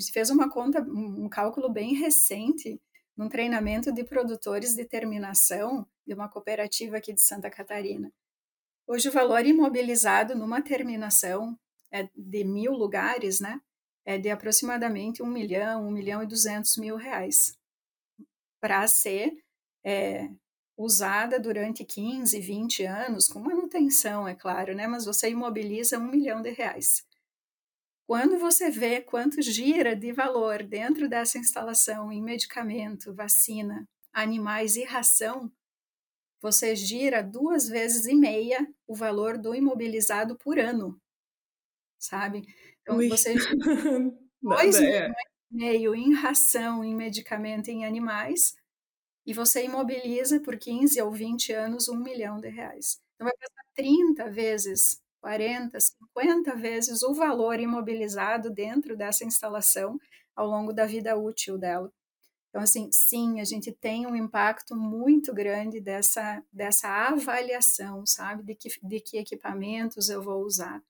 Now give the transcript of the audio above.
A gente fez uma conta, um cálculo bem recente, num treinamento de produtores de terminação de uma cooperativa aqui de Santa Catarina. Hoje o valor imobilizado numa terminação é de mil lugares, né? É de aproximadamente um milhão, um milhão e duzentos mil reais para ser é, usada durante 15, 20 anos, com manutenção, é claro, né? Mas você imobiliza um milhão de reais. Quando você vê quanto gira de valor dentro dessa instalação em medicamento, vacina, animais e ração, você gira duas vezes e meia o valor do imobilizado por ano, sabe? Então, Ui. você dois é. milhões e meio em ração, em medicamento em animais, e você imobiliza por 15 ou 20 anos um milhão de reais. Então, vai passar 30 vezes, 40, 50 vezes o valor imobilizado dentro dessa instalação ao longo da vida útil dela. Então, assim, sim, a gente tem um impacto muito grande dessa, dessa avaliação, sabe, de que, de que equipamentos eu vou usar.